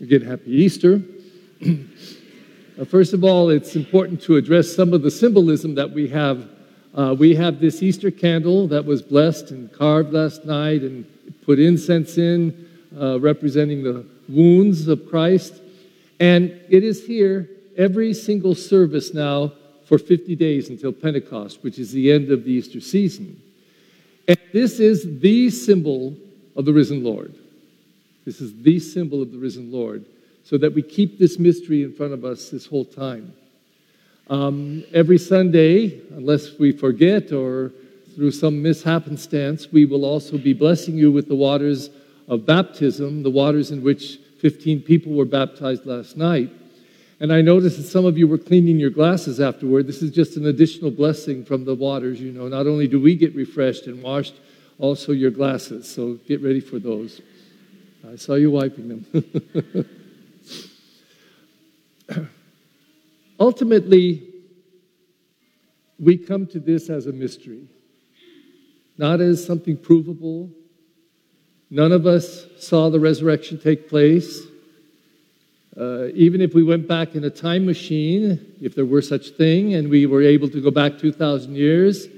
Again, happy Easter. First of all, it's important to address some of the symbolism that we have. Uh, we have this Easter candle that was blessed and carved last night and put incense in, uh, representing the wounds of Christ. And it is here every single service now for 50 days until Pentecost, which is the end of the Easter season. And this is the symbol of the risen Lord. This is the symbol of the risen Lord, so that we keep this mystery in front of us this whole time. Um, every Sunday, unless we forget or through some mishappenstance, we will also be blessing you with the waters of baptism, the waters in which 15 people were baptized last night. And I noticed that some of you were cleaning your glasses afterward. This is just an additional blessing from the waters. You know, not only do we get refreshed and washed, also your glasses. So get ready for those. I saw you wiping them. Ultimately, we come to this as a mystery, not as something provable. None of us saw the resurrection take place. Uh, even if we went back in a time machine, if there were such thing, and we were able to go back 2,000 years,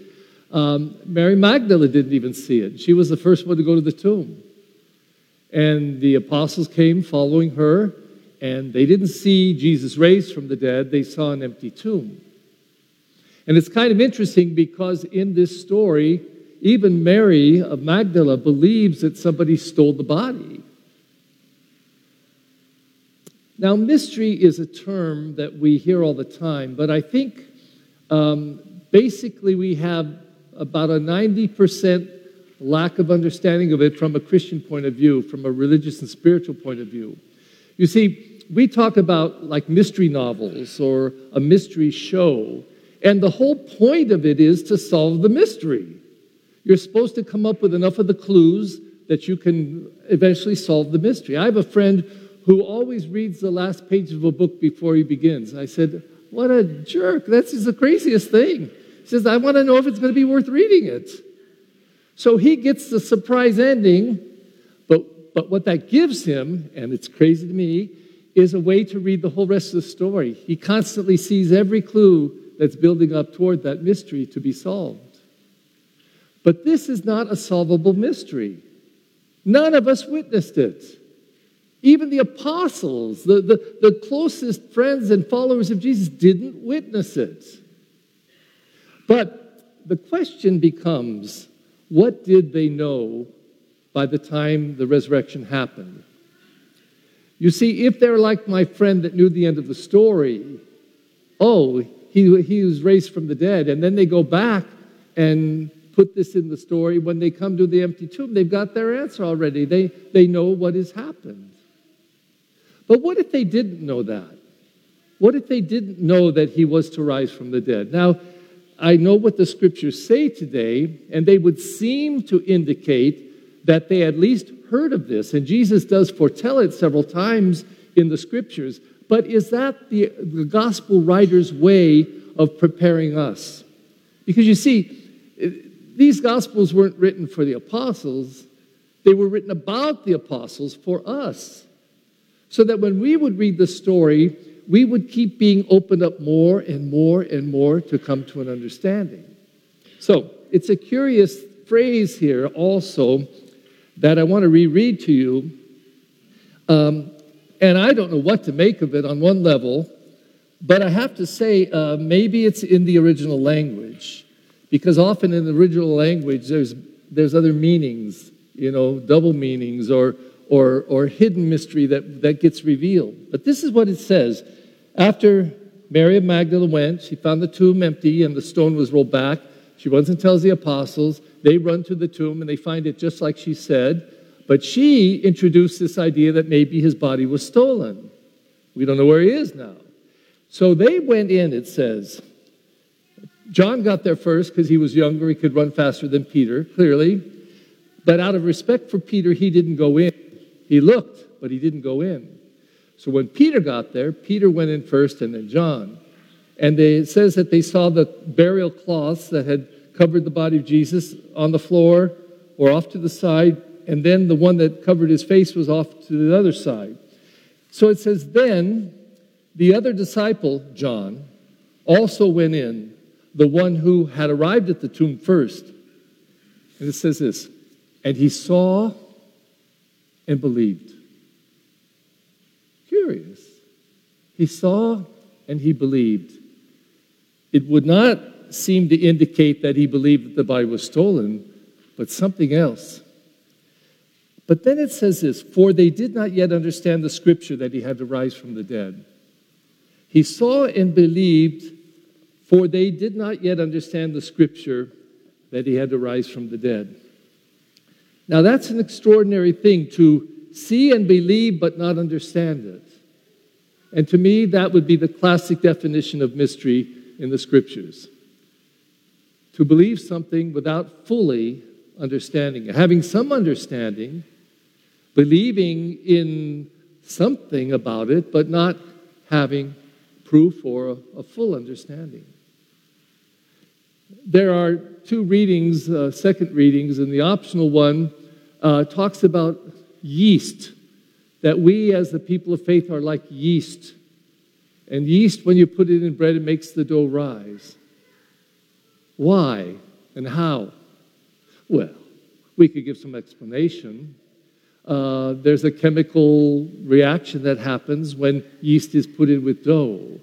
um, Mary Magdalene didn't even see it. She was the first one to go to the tomb. And the apostles came following her, and they didn't see Jesus raised from the dead, they saw an empty tomb. And it's kind of interesting because in this story, even Mary of Magdala believes that somebody stole the body. Now, mystery is a term that we hear all the time, but I think um, basically we have about a 90% lack of understanding of it from a Christian point of view, from a religious and spiritual point of view. You see, we talk about like mystery novels or a mystery show, and the whole point of it is to solve the mystery. You're supposed to come up with enough of the clues that you can eventually solve the mystery. I have a friend who always reads the last page of a book before he begins. I said, What a jerk. That's the craziest thing. He says, I want to know if it's going to be worth reading it. So he gets the surprise ending, but, but what that gives him, and it's crazy to me, is a way to read the whole rest of the story. He constantly sees every clue that's building up toward that mystery to be solved. But this is not a solvable mystery. None of us witnessed it. Even the apostles, the, the, the closest friends and followers of Jesus, didn't witness it. But the question becomes what did they know by the time the resurrection happened? You see, if they're like my friend that knew the end of the story, oh, he, he was raised from the dead, and then they go back and put this in the story, when they come to the empty tomb, they've got their answer already. They, they know what has happened. But what if they didn't know that? What if they didn't know that he was to rise from the dead? Now, I know what the scriptures say today, and they would seem to indicate that they at least heard of this. And Jesus does foretell it several times in the scriptures. But is that the, the gospel writer's way of preparing us? Because you see, these gospels weren't written for the apostles, they were written about the apostles for us. So that when we would read the story, we would keep being opened up more and more and more to come to an understanding. So it's a curious phrase here also that I want to reread to you. Um, and I don't know what to make of it on one level, but I have to say uh, maybe it's in the original language. Because often in the original language, there's, there's other meanings, you know, double meanings or or, or hidden mystery that, that gets revealed. But this is what it says. After Mary of Magdala went, she found the tomb empty and the stone was rolled back. She runs and tells the apostles. They run to the tomb and they find it just like she said. But she introduced this idea that maybe his body was stolen. We don't know where he is now. So they went in, it says. John got there first because he was younger. He could run faster than Peter, clearly. But out of respect for Peter, he didn't go in. He looked, but he didn't go in. So when Peter got there, Peter went in first and then John. And they, it says that they saw the burial cloths that had covered the body of Jesus on the floor or off to the side, and then the one that covered his face was off to the other side. So it says, Then the other disciple, John, also went in, the one who had arrived at the tomb first. And it says this, and he saw and believed. Curious. He saw and he believed. It would not seem to indicate that he believed that the body was stolen, but something else. But then it says this For they did not yet understand the scripture that he had to rise from the dead. He saw and believed, for they did not yet understand the scripture that he had to rise from the dead. Now, that's an extraordinary thing to see and believe but not understand it. And to me, that would be the classic definition of mystery in the scriptures. To believe something without fully understanding it, having some understanding, believing in something about it, but not having proof or a, a full understanding. There are two readings, uh, second readings, and the optional one uh, talks about yeast, that we as the people of faith are like yeast. And yeast, when you put it in bread, it makes the dough rise. Why and how? Well, we could give some explanation. Uh, there's a chemical reaction that happens when yeast is put in with dough.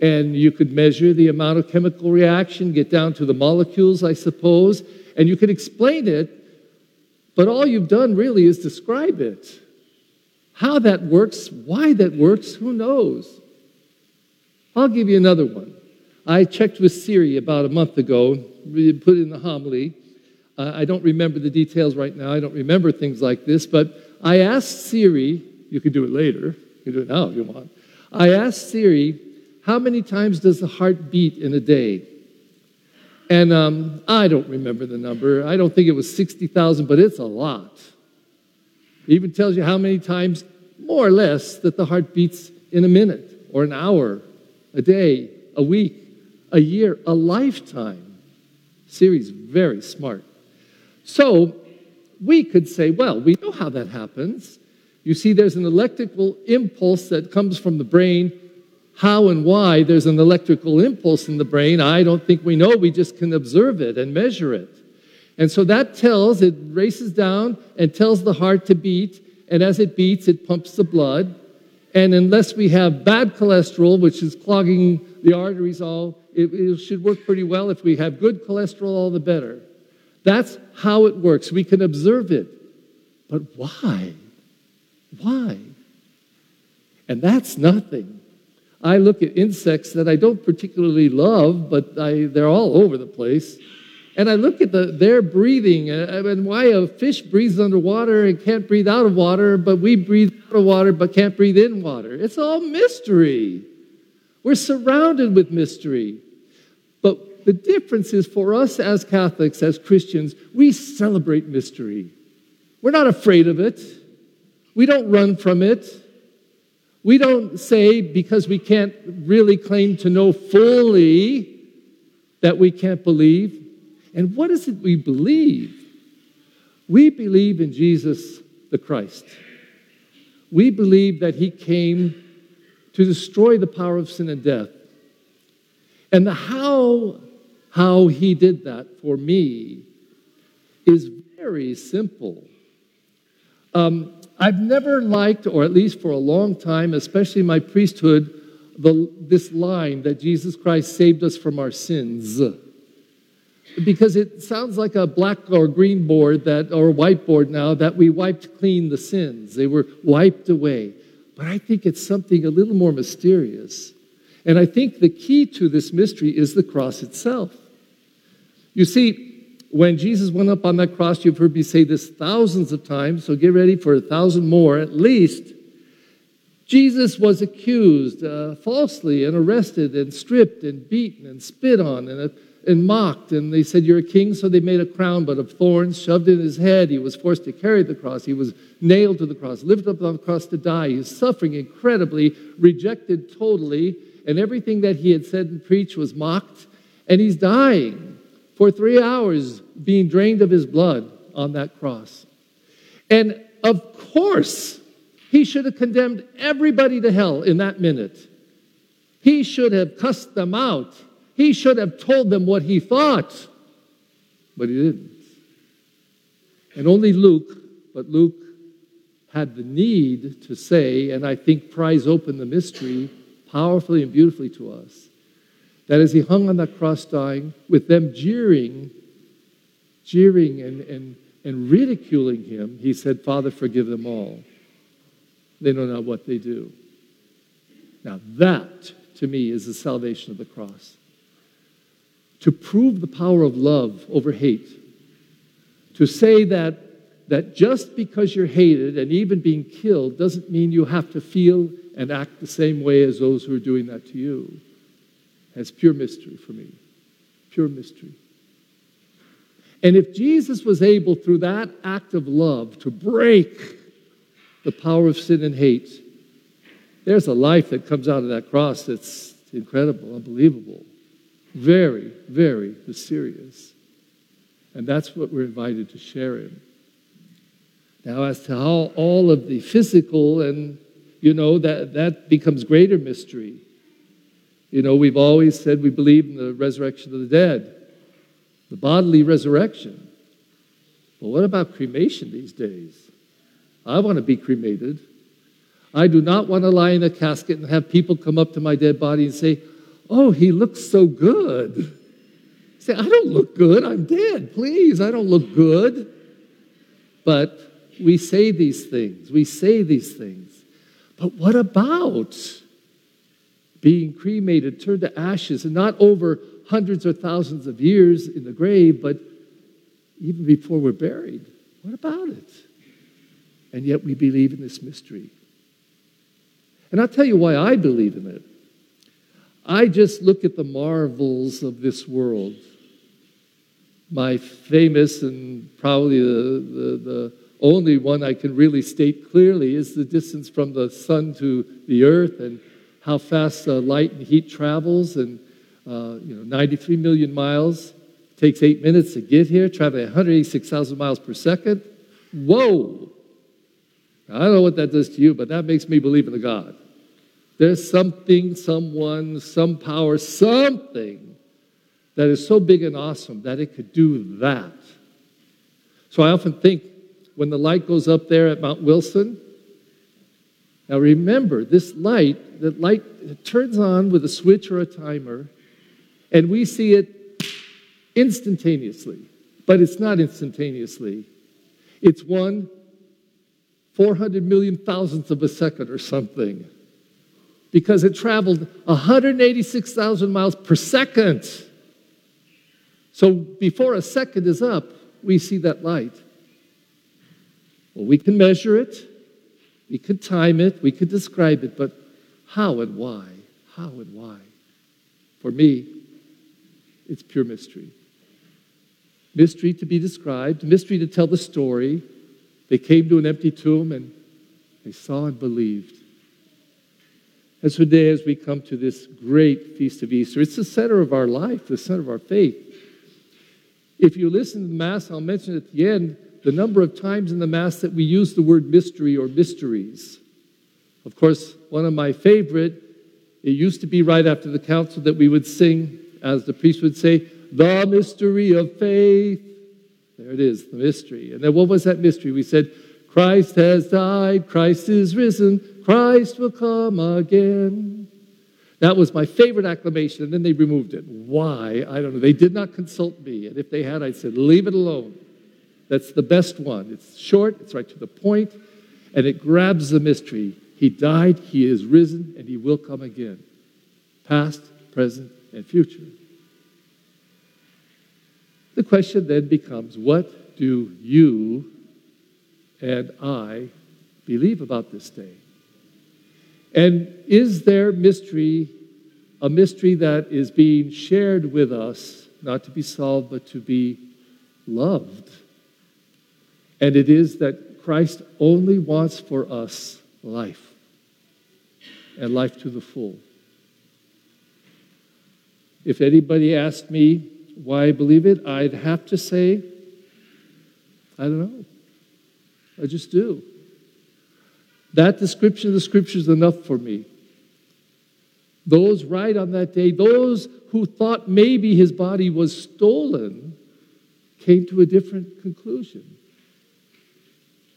And you could measure the amount of chemical reaction, get down to the molecules, I suppose, and you could explain it, but all you've done really is describe it. How that works, why that works, who knows? I'll give you another one. I checked with Siri about a month ago, put in the homily. Uh, I don't remember the details right now. I don't remember things like this, but I asked Siri, you can do it later, you can do it now if you want. I asked Siri, how many times does the heart beat in a day? And um, I don't remember the number. I don't think it was 60,000, but it's a lot. It even tells you how many times, more or less, that the heart beats in a minute or an hour, a day, a week, a year, a lifetime. Siri's very smart. So we could say, well, we know how that happens. You see, there's an electrical impulse that comes from the brain how and why there's an electrical impulse in the brain, I don't think we know. We just can observe it and measure it. And so that tells, it races down and tells the heart to beat. And as it beats, it pumps the blood. And unless we have bad cholesterol, which is clogging the arteries all, it, it should work pretty well. If we have good cholesterol, all the better. That's how it works. We can observe it. But why? Why? And that's nothing. I look at insects that I don't particularly love, but I, they're all over the place. And I look at the, their breathing uh, and why a fish breathes underwater and can't breathe out of water, but we breathe out of water but can't breathe in water. It's all mystery. We're surrounded with mystery. But the difference is for us as Catholics, as Christians, we celebrate mystery. We're not afraid of it, we don't run from it. We don't say because we can't really claim to know fully that we can't believe. And what is it we believe? We believe in Jesus the Christ. We believe that he came to destroy the power of sin and death. And the how how he did that for me is very simple. Um, I've never liked, or at least for a long time, especially my priesthood, the, this line that Jesus Christ saved us from our sins. Because it sounds like a black or green board that, or whiteboard now, that we wiped clean the sins. They were wiped away. But I think it's something a little more mysterious. And I think the key to this mystery is the cross itself. You see, when Jesus went up on that cross, you've heard me say this thousands of times, so get ready for a thousand more at least. Jesus was accused uh, falsely and arrested and stripped and beaten and spit on and, uh, and mocked. And they said, You're a king, so they made a crown but of thorns shoved in his head. He was forced to carry the cross. He was nailed to the cross, lifted up on the cross to die. He was suffering incredibly, rejected totally, and everything that he had said and preached was mocked. And he's dying for three hours being drained of his blood on that cross. And of course, He should have condemned everybody to hell in that minute. He should have cussed them out. He should have told them what he thought. But he didn't. And only Luke, but Luke had the need to say, and I think pries open the mystery powerfully and beautifully to us, that as he hung on that cross dying, with them jeering, jeering and, and, and ridiculing him, he said, Father, forgive them all. They know not what they do. Now, that to me is the salvation of the cross. To prove the power of love over hate. To say that, that just because you're hated and even being killed doesn't mean you have to feel and act the same way as those who are doing that to you. That's pure mystery for me. Pure mystery. And if Jesus was able, through that act of love, to break the power of sin and hate, there's a life that comes out of that cross that's incredible, unbelievable, very, very mysterious. And that's what we're invited to share in. Now, as to how all of the physical and, you know, that, that becomes greater mystery. You know, we've always said we believe in the resurrection of the dead, the bodily resurrection. But what about cremation these days? I want to be cremated. I do not want to lie in a casket and have people come up to my dead body and say, Oh, he looks so good. Say, I don't look good. I'm dead. Please, I don't look good. But we say these things. We say these things. But what about being cremated, turned to ashes, and not over hundreds or thousands of years in the grave, but even before we're buried? What about it? And yet we believe in this mystery. And I'll tell you why I believe in it. I just look at the marvels of this world. My famous and probably the, the, the, only one I can really state clearly is the distance from the sun to the earth and how fast uh, light and heat travels. And, uh, you know, 93 million miles takes eight minutes to get here, traveling 186,000 miles per second. Whoa! I don't know what that does to you, but that makes me believe in a God. There's something, someone, some power, something that is so big and awesome that it could do that. So I often think when the light goes up there at Mount Wilson, now remember, this light, that light turns on with a switch or a timer, and we see it instantaneously. But it's not instantaneously. It's one 400 million thousandths of a second or something because it traveled 186,000 miles per second. So before a second is up, we see that light. Well, we can measure it, we could time it, we could describe it, but how and why? How and why? For me, it's pure mystery. Mystery to be described, mystery to tell the story, they came to an empty tomb and they saw and believed. And so today, as we come to this great feast of Easter, it's the center of our life, the center of our faith. If you listen to the Mass, I'll mention at the end the number of times in the Mass that we use the word mystery or mysteries. Of course, one of my favorite, it used to be right after the council that we would sing, as the priest would say, the mystery of faith. There it is, the mystery. And then what was that mystery? We said, Christ has died, Christ is risen, Christ will come again. That was my favorite acclamation, and then they removed it. Why? I don't know. They did not consult me, and if they had, I said, leave it alone. That's the best one. It's short, it's right to the point, and it grabs the mystery. He died, He is risen, and He will come again. Past, present, and future. The question then becomes what do you and I believe about this day? And is there mystery, a mystery that is being shared with us, not to be solved, but to be loved? And it is that Christ only wants for us life, and life to the full. If anybody asked me, why I believe it, I'd have to say, I don't know. I just do. That description of the scripture is enough for me. Those right on that day, those who thought maybe his body was stolen, came to a different conclusion.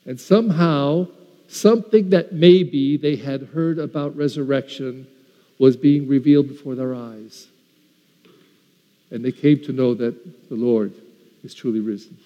And somehow, something that maybe they had heard about resurrection was being revealed before their eyes. And they came to know that the Lord is truly risen.